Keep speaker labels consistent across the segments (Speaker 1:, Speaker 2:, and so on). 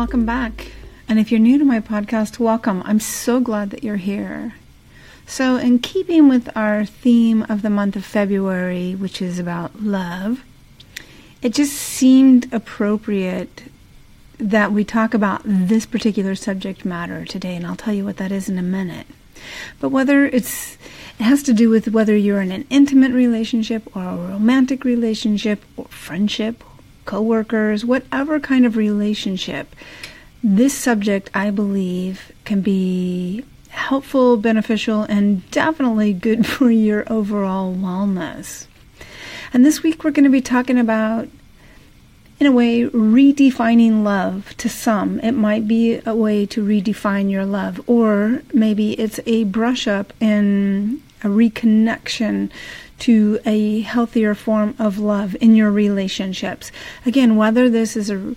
Speaker 1: welcome back. And if you're new to my podcast, welcome. I'm so glad that you're here. So, in keeping with our theme of the month of February, which is about love, it just seemed appropriate that we talk about this particular subject matter today, and I'll tell you what that is in a minute. But whether it's it has to do with whether you're in an intimate relationship or a romantic relationship or friendship, co-workers, whatever kind of relationship, this subject I believe can be helpful, beneficial, and definitely good for your overall wellness. And this week we're going to be talking about, in a way, redefining love to some. It might be a way to redefine your love, or maybe it's a brush up in a reconnection to a healthier form of love in your relationships. Again, whether this is a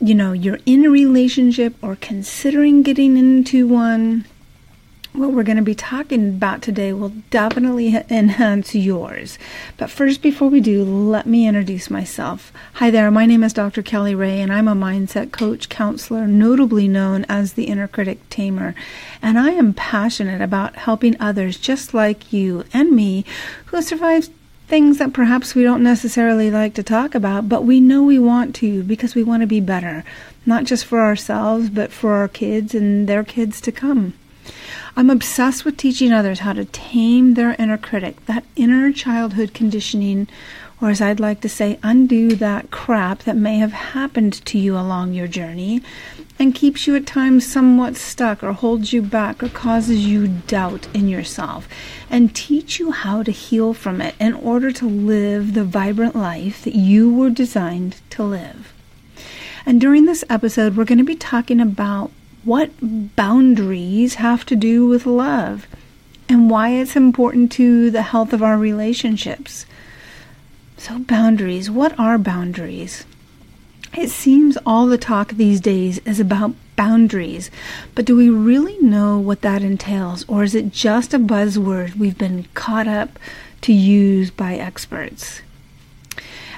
Speaker 1: you know, you're in a relationship or considering getting into one, what we're going to be talking about today will definitely enhance yours. But first, before we do, let me introduce myself. Hi there, my name is Dr. Kelly Rae, and I'm a mindset coach counselor, notably known as the inner critic tamer. And I am passionate about helping others just like you and me who have survived things that perhaps we don't necessarily like to talk about, but we know we want to because we want to be better, not just for ourselves, but for our kids and their kids to come. I'm obsessed with teaching others how to tame their inner critic, that inner childhood conditioning, or as I'd like to say, undo that crap that may have happened to you along your journey and keeps you at times somewhat stuck or holds you back or causes you doubt in yourself, and teach you how to heal from it in order to live the vibrant life that you were designed to live. And during this episode, we're going to be talking about what boundaries have to do with love and why it's important to the health of our relationships. So, boundaries, what are boundaries? It seems all the talk these days is about boundaries, but do we really know what that entails, or is it just a buzzword we've been caught up to use by experts?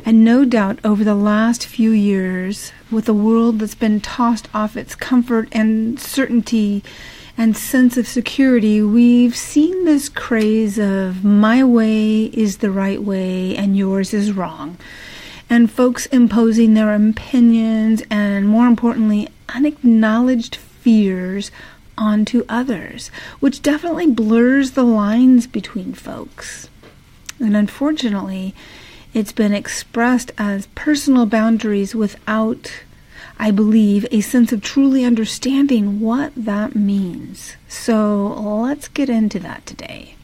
Speaker 1: And no doubt over the last few years, with a world that's been tossed off its comfort and certainty and sense of security, we've seen this craze of my way is the right way and yours is wrong. And folks imposing their opinions and, more importantly, unacknowledged fears onto others, which definitely blurs the lines between folks. And unfortunately, it's been expressed as personal boundaries without, I believe, a sense of truly understanding what that means. So let's get into that today.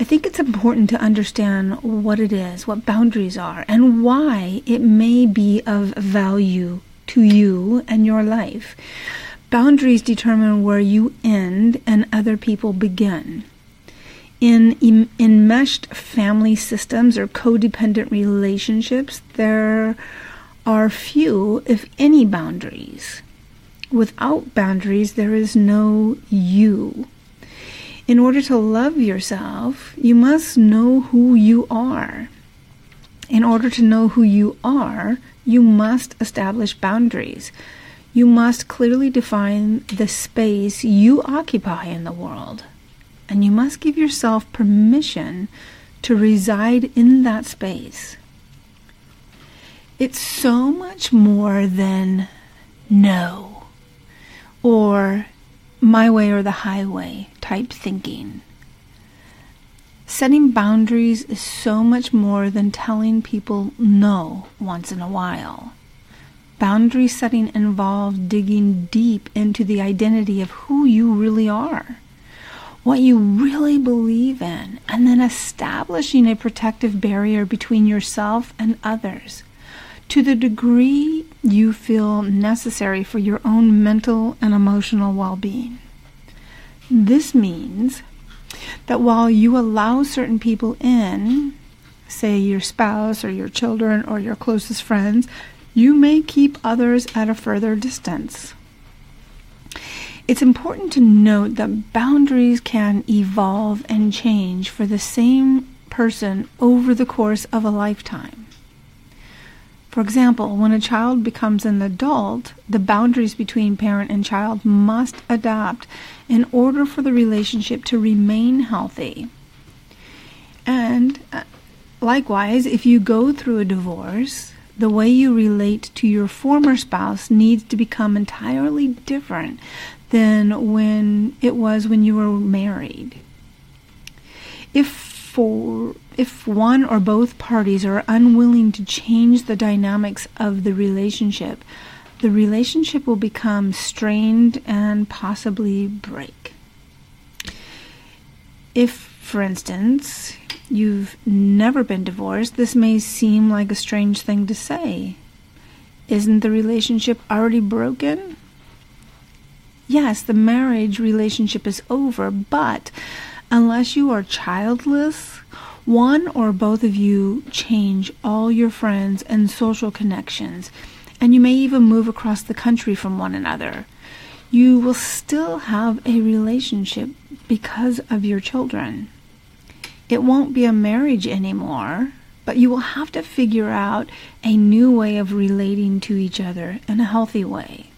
Speaker 1: I think it's important to understand what it is, what boundaries are, and why it may be of value to you and your life. Boundaries determine where you end and other people begin in enmeshed family systems or codependent relationships, there are few, if any, boundaries. Without boundaries, there is no you. In order to love yourself, you must know who you are. In order to know who you are, you must establish boundaries. You must clearly define the space you occupy in the world and you must give yourself permission to reside in that space. It's so much more than no or my way or the highway type thinking. Setting boundaries is so much more than telling people no once in a while. Boundary setting involves digging deep into the identity of who you really are what you really believe in, and then establishing a protective barrier between yourself and others to the degree you feel necessary for your own mental and emotional well being. This means that while you allow certain people in, say your spouse or your children or your closest friends, you may keep others at a further distance. It's important to note that boundaries can evolve and change for the same person over the course of a lifetime. For example, when a child becomes an adult, the boundaries between parent and child must adapt in order for the relationship to remain healthy. And uh, likewise, if you go through a divorce, the way you relate to your former spouse needs to become entirely different than when it was when you were married. If for if one or both parties are unwilling to change the dynamics of the relationship, the relationship will become strained and possibly break. If, for instance, you've never been divorced, this may seem like a strange thing to say. Isn't the relationship already broken? Yes, the marriage relationship is over, but unless you are childless, one or both of you change all your friends and social connections, and you may even move across the country from one another. You will still have a relationship because of your children. It won't be a marriage anymore, but you will have to figure out a new way of relating to each other in a healthy way.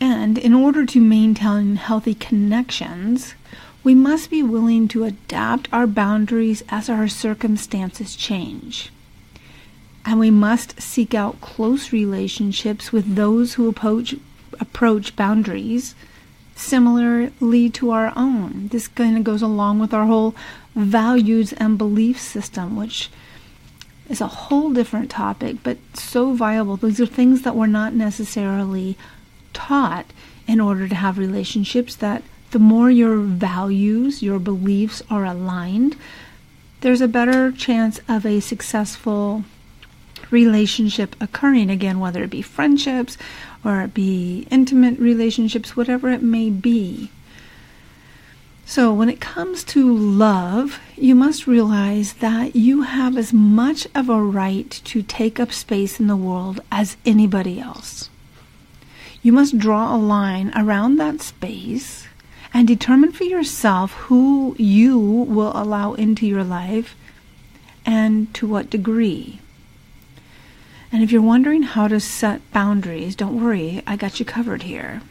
Speaker 1: And in order to maintain healthy connections, we must be willing to adapt our boundaries as our circumstances change. And we must seek out close relationships with those who approach, approach boundaries similarly to our own. This kind of goes along with our whole values and belief system, which is a whole different topic, but so viable. These are things that we're not necessarily taught in order to have relationships that the more your values, your beliefs are aligned, there's a better chance of a successful relationship occurring again, whether it be friendships or it be intimate relationships, whatever it may be. So, when it comes to love, you must realize that you have as much of a right to take up space in the world as anybody else. You must draw a line around that space and determine for yourself who you will allow into your life and to what degree. And if you're wondering how to set boundaries, don't worry, I got you covered here.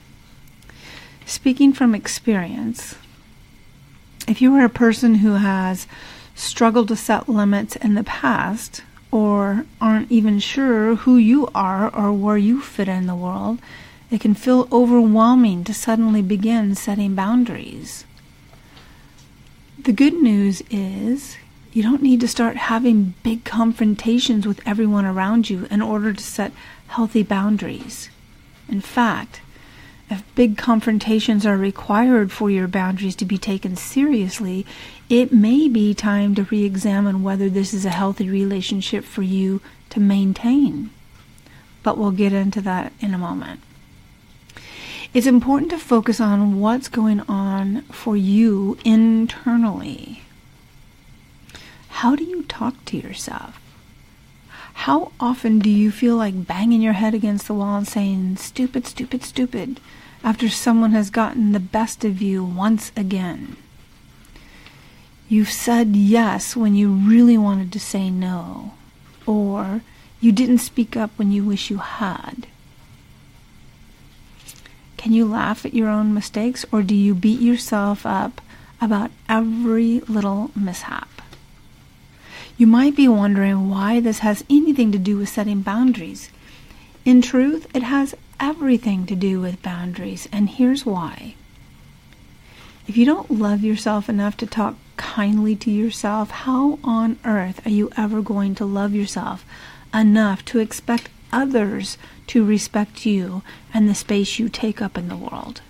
Speaker 1: Speaking from experience, if you are a person who has struggled to set limits in the past or aren't even sure who you are or where you fit in the world, it can feel overwhelming to suddenly begin setting boundaries. The good news is you don't need to start having big confrontations with everyone around you in order to set healthy boundaries. In fact, if big confrontations are required for your boundaries to be taken seriously, it may be time to re examine whether this is a healthy relationship for you to maintain. But we'll get into that in a moment. It's important to focus on what's going on for you internally. How do you talk to yourself? How often do you feel like banging your head against the wall and saying, stupid, stupid, stupid, after someone has gotten the best of you once again? You've said yes when you really wanted to say no, or you didn't speak up when you wish you had. Can you laugh at your own mistakes or do you beat yourself up about every little mishap? You might be wondering why this has anything to do with setting boundaries. In truth, it has everything to do with boundaries, and here's why. If you don't love yourself enough to talk kindly to yourself, how on earth are you ever going to love yourself enough to expect others to respect you and the space you take up in the world.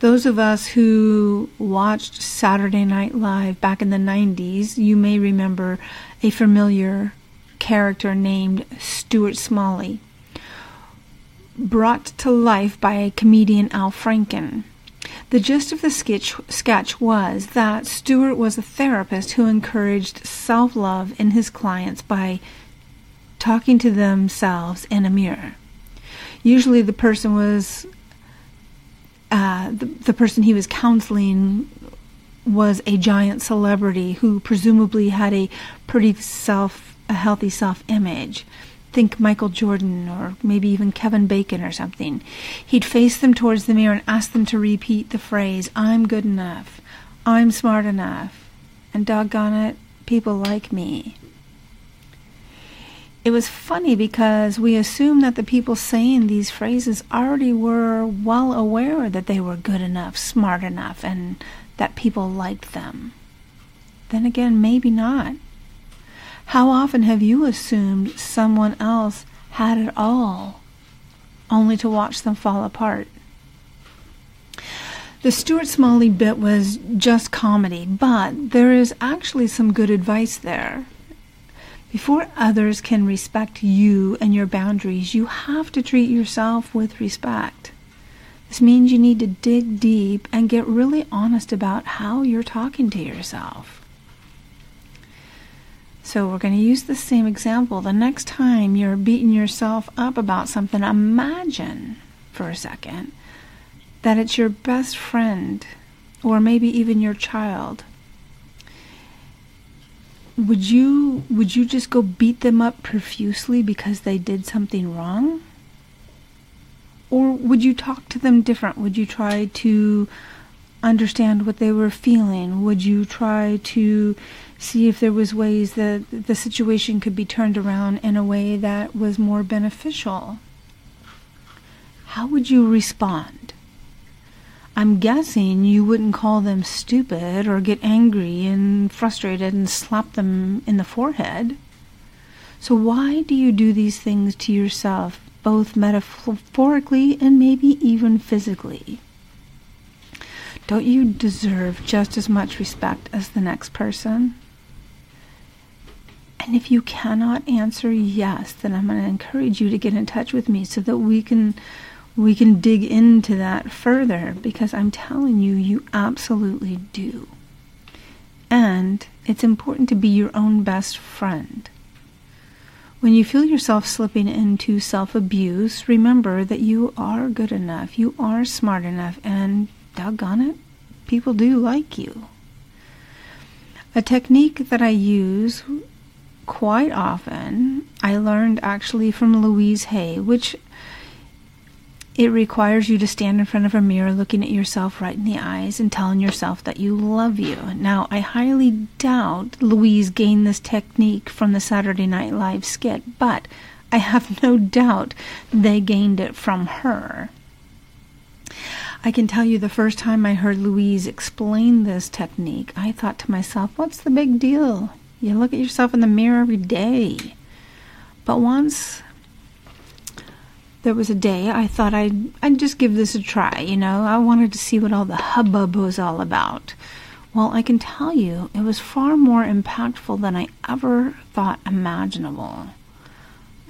Speaker 1: Those of us who watched Saturday Night Live back in the 90s, you may remember a familiar character named Stuart Smalley, brought to life by comedian Al Franken. The gist of the sketch, sketch was that Stuart was a therapist who encouraged self love in his clients by talking to themselves in a mirror. Usually, the person was uh, the, the person he was counseling was a giant celebrity who presumably had a pretty self, a healthy self image. Think Michael Jordan or maybe even Kevin Bacon or something. He'd face them towards the mirror and ask them to repeat the phrase, I'm good enough, I'm smart enough, and doggone it, people like me. It was funny because we assumed that the people saying these phrases already were well aware that they were good enough, smart enough, and that people liked them. Then again, maybe not. How often have you assumed someone else had it all, only to watch them fall apart? The Stuart Smalley bit was just comedy, but there is actually some good advice there. Before others can respect you and your boundaries, you have to treat yourself with respect. This means you need to dig deep and get really honest about how you're talking to yourself. So, we're going to use the same example. The next time you're beating yourself up about something, imagine for a second that it's your best friend or maybe even your child. Would you would you just go beat them up profusely because they did something wrong? Or would you talk to them different? Would you try to understand what they were feeling? Would you try to see if there was ways that the situation could be turned around in a way that was more beneficial? How would you respond? I'm guessing you wouldn't call them stupid or get angry and frustrated and slap them in the forehead. So why do you do these things to yourself both metaphorically and maybe even physically. Don't you deserve just as much respect as the next person? And if you cannot answer yes, then I'm going to encourage you to get in touch with me so that we can we can dig into that further because I'm telling you you absolutely do. And it's important to be your own best friend. When you feel yourself slipping into self abuse, remember that you are good enough, you are smart enough, and doggone it, people do like you. A technique that I use quite often, I learned actually from Louise Hay, which it requires you to stand in front of a mirror looking at yourself right in the eyes and telling yourself that you love you. Now, I highly doubt Louise gained this technique from the Saturday Night Live skit, but I have no doubt they gained it from her. I can tell you the first time I heard Louise explain this technique, I thought to myself, what's the big deal? You look at yourself in the mirror every day. But once there was a day I thought I'd, I'd just give this a try, you know. I wanted to see what all the hubbub was all about. Well, I can tell you, it was far more impactful than I ever thought imaginable.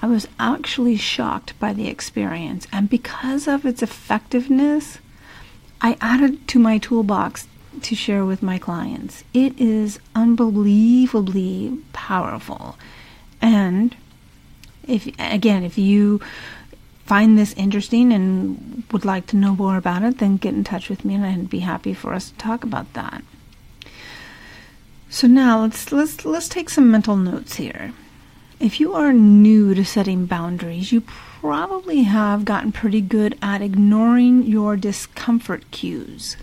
Speaker 1: I was actually shocked by the experience, and because of its effectiveness, I added to my toolbox to share with my clients. It is unbelievably powerful. And if again, if you find this interesting and would like to know more about it, then get in touch with me and I'd be happy for us to talk about that. So now let's let's let's take some mental notes here. If you are new to setting boundaries, you probably have gotten pretty good at ignoring your discomfort cues.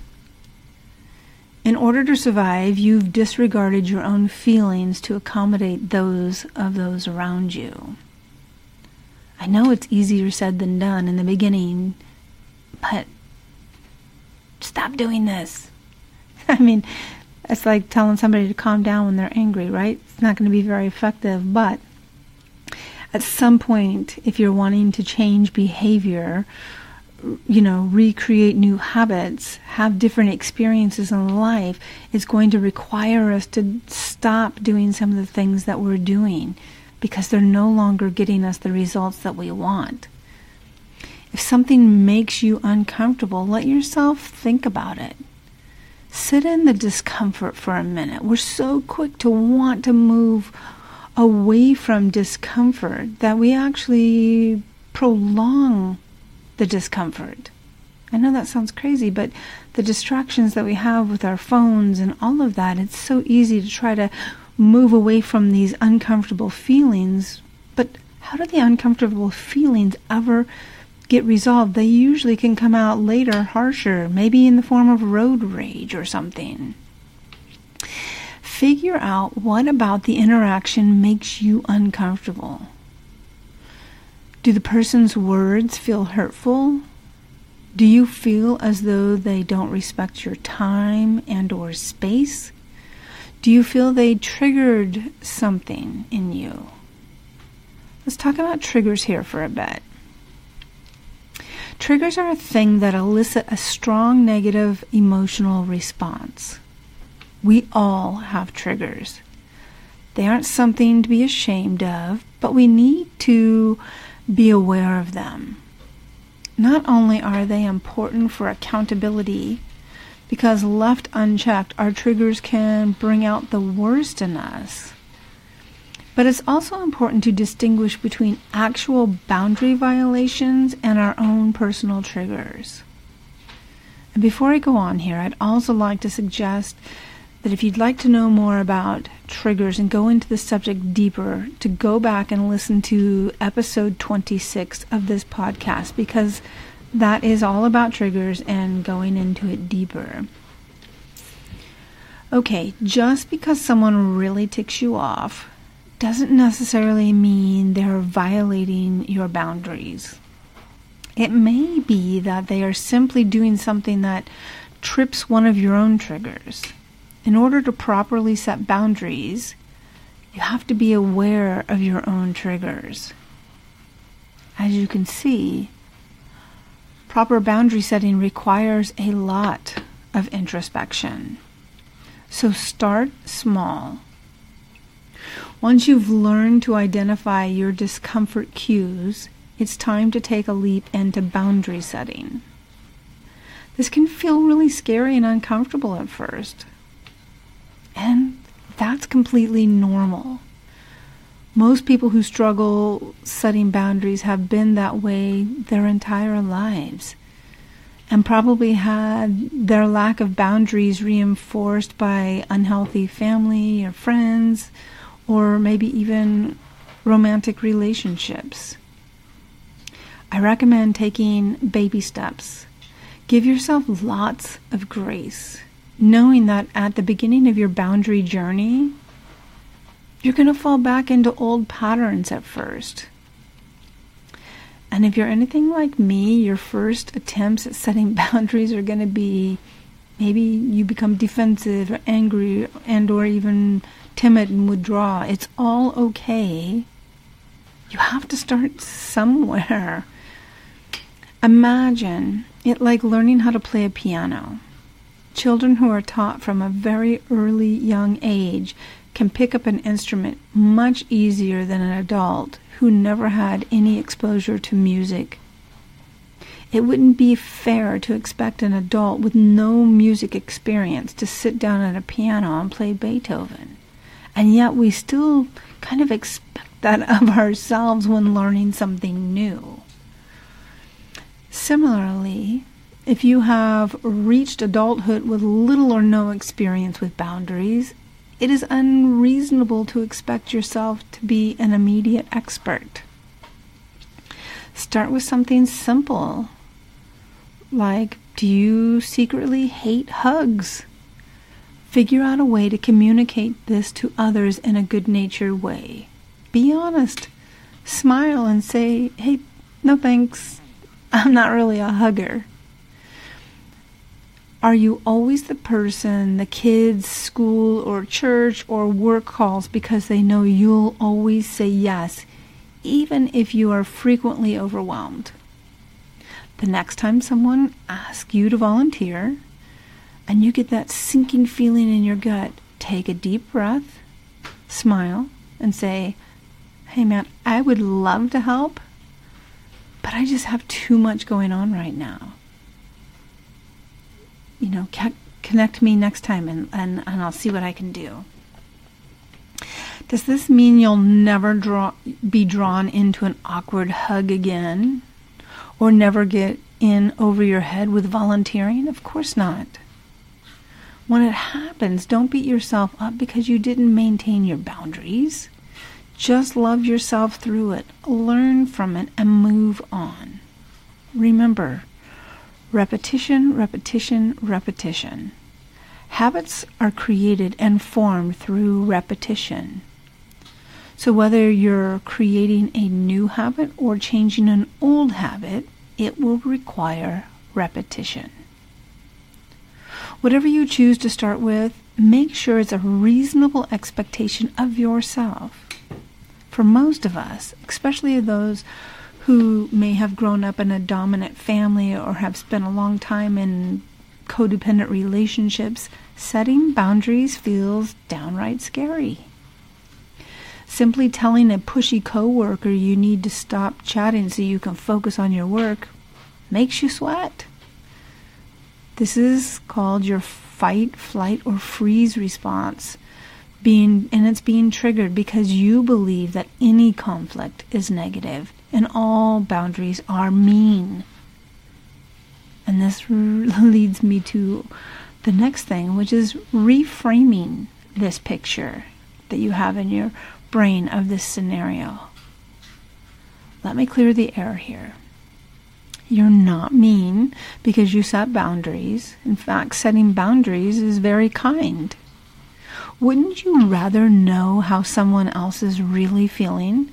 Speaker 1: In order to survive, you've disregarded your own feelings to accommodate those of those around you. I know it's easier said than done in the beginning, but stop doing this. I mean, it's like telling somebody to calm down when they're angry, right? It's not going to be very effective, but at some point, if you're wanting to change behavior, you know, recreate new habits, have different experiences in life, it's going to require us to stop doing some of the things that we're doing because they're no longer getting us the results that we want. If something makes you uncomfortable, let yourself think about it. Sit in the discomfort for a minute. We're so quick to want to move away from discomfort that we actually prolong the discomfort. I know that sounds crazy, but the distractions that we have with our phones and all of that, it's so easy to try to move away from these uncomfortable feelings. But how do the uncomfortable feelings ever get resolved? They usually can come out later, harsher, maybe in the form of road rage or something. Figure out what about the interaction makes you uncomfortable. Do the person's words feel hurtful? Do you feel as though they don't respect your time and or space? Do you feel they triggered something in you? Let's talk about triggers here for a bit. Triggers are a thing that elicit a strong negative emotional response. We all have triggers. They aren't something to be ashamed of, but we need to be aware of them. Not only are they important for accountability, because left unchecked, our triggers can bring out the worst in us. But it's also important to distinguish between actual boundary violations and our own personal triggers. And before I go on here, I'd also like to suggest that if you'd like to know more about triggers and go into the subject deeper, to go back and listen to episode 26 of this podcast because that is all about triggers and going into it deeper. Okay, just because someone really ticks you off doesn't necessarily mean they're violating your boundaries. It may be that they are simply doing something that trips one of your own triggers. In order to properly set boundaries, you have to be aware of your own triggers. As you can see, proper boundary setting requires a lot of introspection. So start small. Once you've learned to identify your discomfort cues, it's time to take a leap into boundary setting. This can feel really scary and uncomfortable at first. And that's completely normal. Most people who struggle setting boundaries have been that way their entire lives and probably had their lack of boundaries reinforced by unhealthy family or friends or maybe even romantic relationships. I recommend taking baby steps. Give yourself lots of grace knowing that at the beginning of your boundary journey, you're going to fall back into old patterns at first. And if you're anything like me, your first attempts at setting boundaries are going to be maybe you become defensive or angry and or even timid and withdraw. It's all okay. You have to start somewhere. Imagine it like learning how to play a piano. Children who are taught from a very early young age can pick up an instrument much easier than an adult who never had any exposure to music. It wouldn't be fair to expect an adult with no music experience to sit down at a piano and play Beethoven. And yet we still kind of expect that of ourselves when learning something new. Similarly, if you have reached adulthood with little or no experience with boundaries, it is unreasonable to expect yourself to be an immediate expert. Start with something simple, like do you secretly hate hugs? Figure out a way to communicate this to others in a good natured way. Be honest. Smile and say, hey, no thanks. I'm not really a hugger. Are you always the person the kids, school, or church or work calls because they know you'll always say yes, even if you are frequently overwhelmed? The next time someone asks you to volunteer and you get that sinking feeling in your gut, take a deep breath, smile, and say, Hey man, I would love to help, but I just have too much going on right now you know, connect me next time and, and, and I'll see what I can do. Does this mean you'll never draw, be drawn into an awkward hug again? Or never get in over your head with volunteering? Of course not. When it happens, don't beat yourself up because you didn't maintain your boundaries. Just love yourself through it, learn from it, and move on. Remember, repetition, repetition, repetition. Habits are created and formed through repetition. So, whether you're creating a new habit or changing an old habit, it will require repetition. Whatever you choose to start with, make sure it's a reasonable expectation of yourself. For most of us, especially those who may have grown up in a dominant family or have spent a long time in codependent relationships, setting boundaries feels downright scary. Simply telling a pushy coworker you need to stop chatting so you can focus on your work makes you sweat. This is called your fight, flight, or freeze response. Being, and it's being triggered because you believe that any conflict is negative and all boundaries are mean. And this leads me to the next thing, which is reframing this picture that you have in your brain of this scenario. Let me clear the air here. You're not mean because you set boundaries. In fact, setting boundaries is very kind. Wouldn't you rather know how someone else is really feeling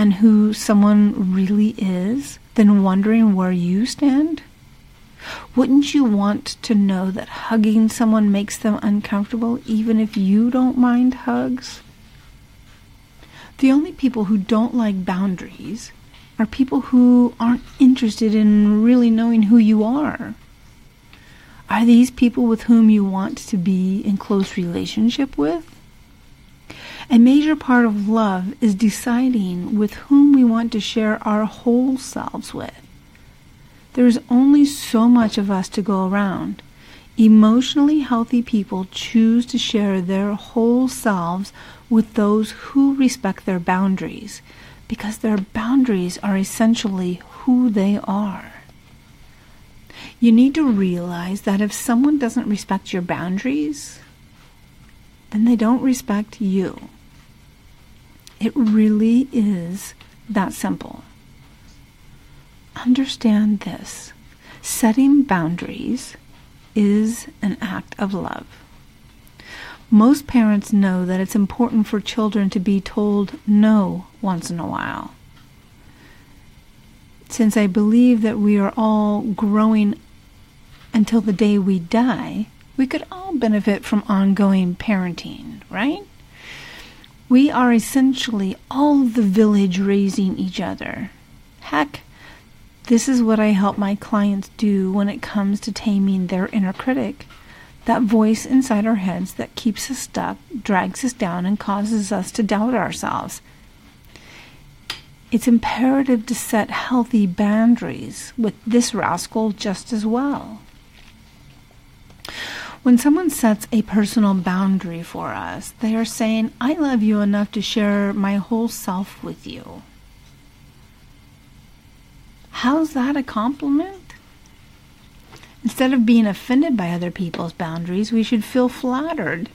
Speaker 1: and who someone really is than wondering where you stand? Wouldn't you want to know that hugging someone makes them uncomfortable even if you don't mind hugs? The only people who don't like boundaries are people who aren't interested in really knowing who you are. Are these people with whom you want to be in close relationship with? A major part of love is deciding with whom we want to share our whole selves with. There is only so much of us to go around. Emotionally healthy people choose to share their whole selves with those who respect their boundaries, because their boundaries are essentially who they are. You need to realize that if someone doesn't respect your boundaries, then they don't respect you. It really is that simple. Understand this setting boundaries is an act of love. Most parents know that it's important for children to be told no once in a while. Since I believe that we are all growing until the day we die, we could all benefit from ongoing parenting, right? We are essentially all the village raising each other. Heck, this is what I help my clients do when it comes to taming their inner critic that voice inside our heads that keeps us stuck, drags us down, and causes us to doubt ourselves. It's imperative to set healthy boundaries with this rascal just as well. When someone sets a personal boundary for us, they are saying, I love you enough to share my whole self with you. How's that a compliment? Instead of being offended by other people's boundaries, we should feel flattered.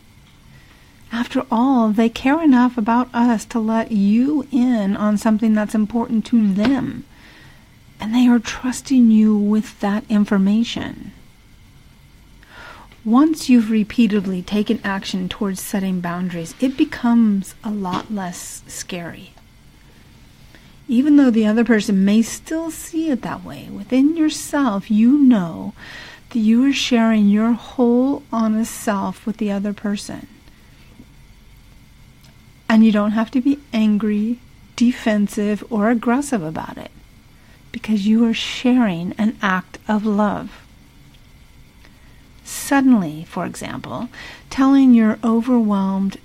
Speaker 1: After all, they care enough about us to let you in on something that's important to them, and they are trusting you with that information. Once you've repeatedly taken action towards setting boundaries, it becomes a lot less scary. Even though the other person may still see it that way, within yourself, you know that you are sharing your whole honest self with the other person. And you don't have to be angry, defensive, or aggressive about it because you are sharing an act of love. Suddenly, for example, telling your overwhelmed,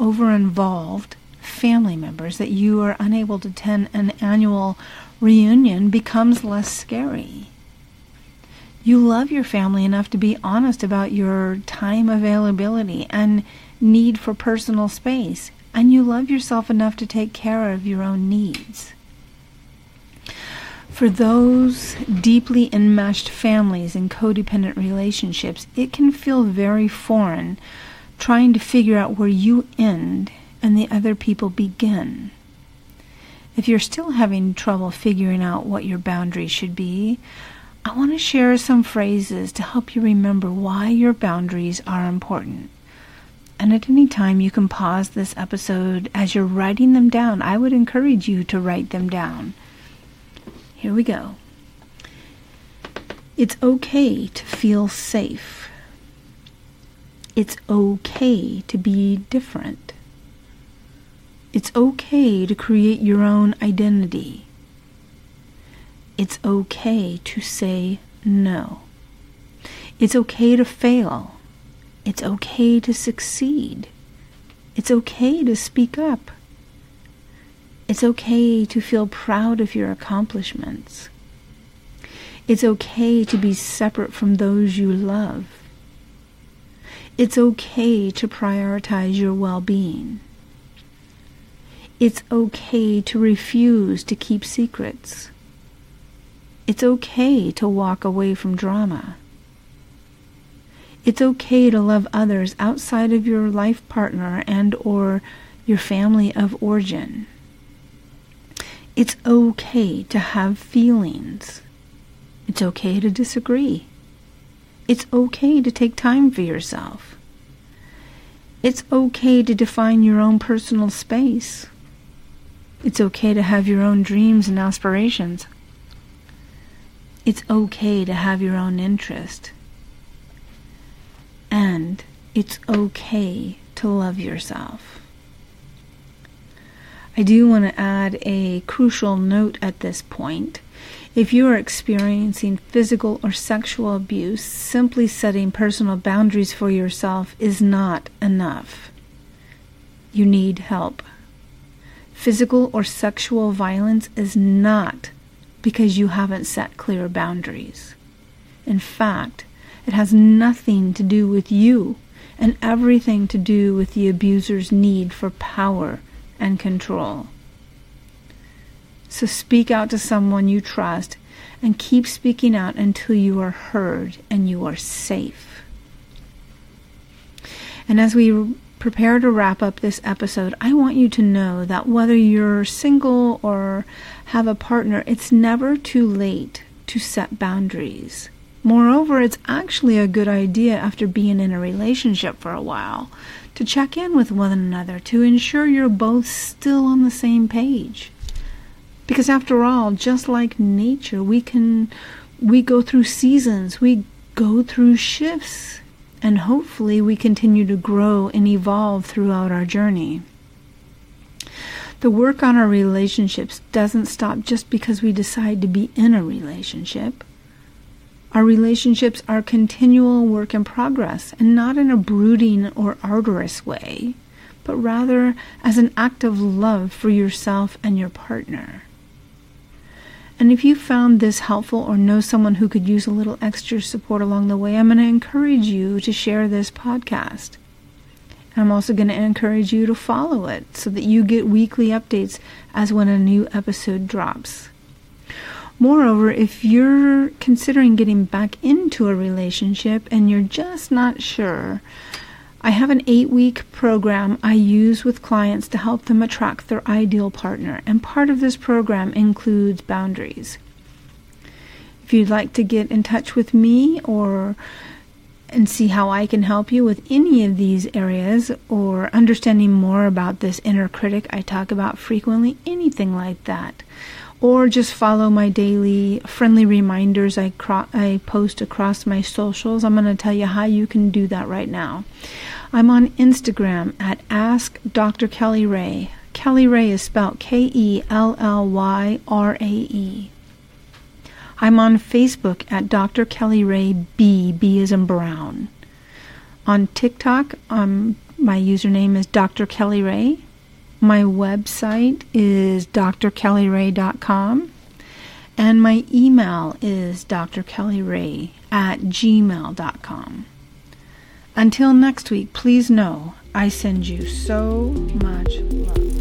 Speaker 1: over-involved family members that you are unable to attend an annual reunion becomes less scary. You love your family enough to be honest about your time availability and need for personal space, and you love yourself enough to take care of your own needs. For those deeply enmeshed families and codependent relationships, it can feel very foreign trying to figure out where you end and the other people begin. If you're still having trouble figuring out what your boundaries should be, I want to share some phrases to help you remember why your boundaries are important. And at any time, you can pause this episode as you're writing them down. I would encourage you to write them down. Here we go. It's okay to feel safe. It's okay to be different. It's okay to create your own identity. It's okay to say no. It's okay to fail. It's okay to succeed. It's okay to speak up. It's okay to feel proud of your accomplishments. It's okay to be separate from those you love. It's okay to prioritize your well being. It's okay to refuse to keep secrets. It's okay to walk away from drama. It's okay to love others outside of your life partner and or your family of origin. It's okay to have feelings. It's okay to disagree. It's okay to take time for yourself. It's okay to define your own personal space. It's okay to have your own dreams and aspirations. It's okay to have your own interest. And it's okay to love yourself. I do want to add a crucial note at this point. If you are experiencing physical or sexual abuse, simply setting personal boundaries for yourself is not enough. You need help. Physical or sexual violence is not because you haven't set clear boundaries. In fact, it has nothing to do with you and everything to do with the abuser's need for power and control. So speak out to someone you trust and keep speaking out until you are heard and you are safe. And as we prepare to wrap up this episode, I want you to know that whether you're single or have a partner, it's never too late to set boundaries. Moreover, it's actually a good idea after being in a relationship for a while to check in with one another to ensure you're both still on the same page. Because after all, just like nature, we can we go through seasons, we go through shifts, and hopefully we continue to grow and evolve throughout our journey. The work on our relationships doesn't stop just because we decide to be in a relationship. Our relationships are continual work in progress, and not in a brooding or arduous way, but rather as an act of love for yourself and your partner. And if you found this helpful or know someone who could use a little extra support along the way, I'm going to encourage you to share this podcast. I'm also going to encourage you to follow it so that you get weekly updates as when a new episode drops. Moreover, if you're considering getting back into a relationship and you're just not sure, I have an eight week program I use with clients to help them attract their ideal partner, and part of this program includes boundaries. If you'd like to get in touch with me or and see how I can help you with any of these areas or understanding more about this inner critic I talk about frequently, anything like that, or just follow my daily friendly reminders I, cro- I post across my socials. I'm going to tell you how you can do that right now. I'm on Instagram at Ask Dr. Kelly Rae. Kelly Rae is spelled K E L L Y R A E. I'm on Facebook at Dr. Kelly Rae B. B is in Brown. On TikTok, um, my username is Dr. Kelly Rae. My website is drkellyrae.com. And my email is drkellyrae at gmail.com. Until next week, please know I send you so much love.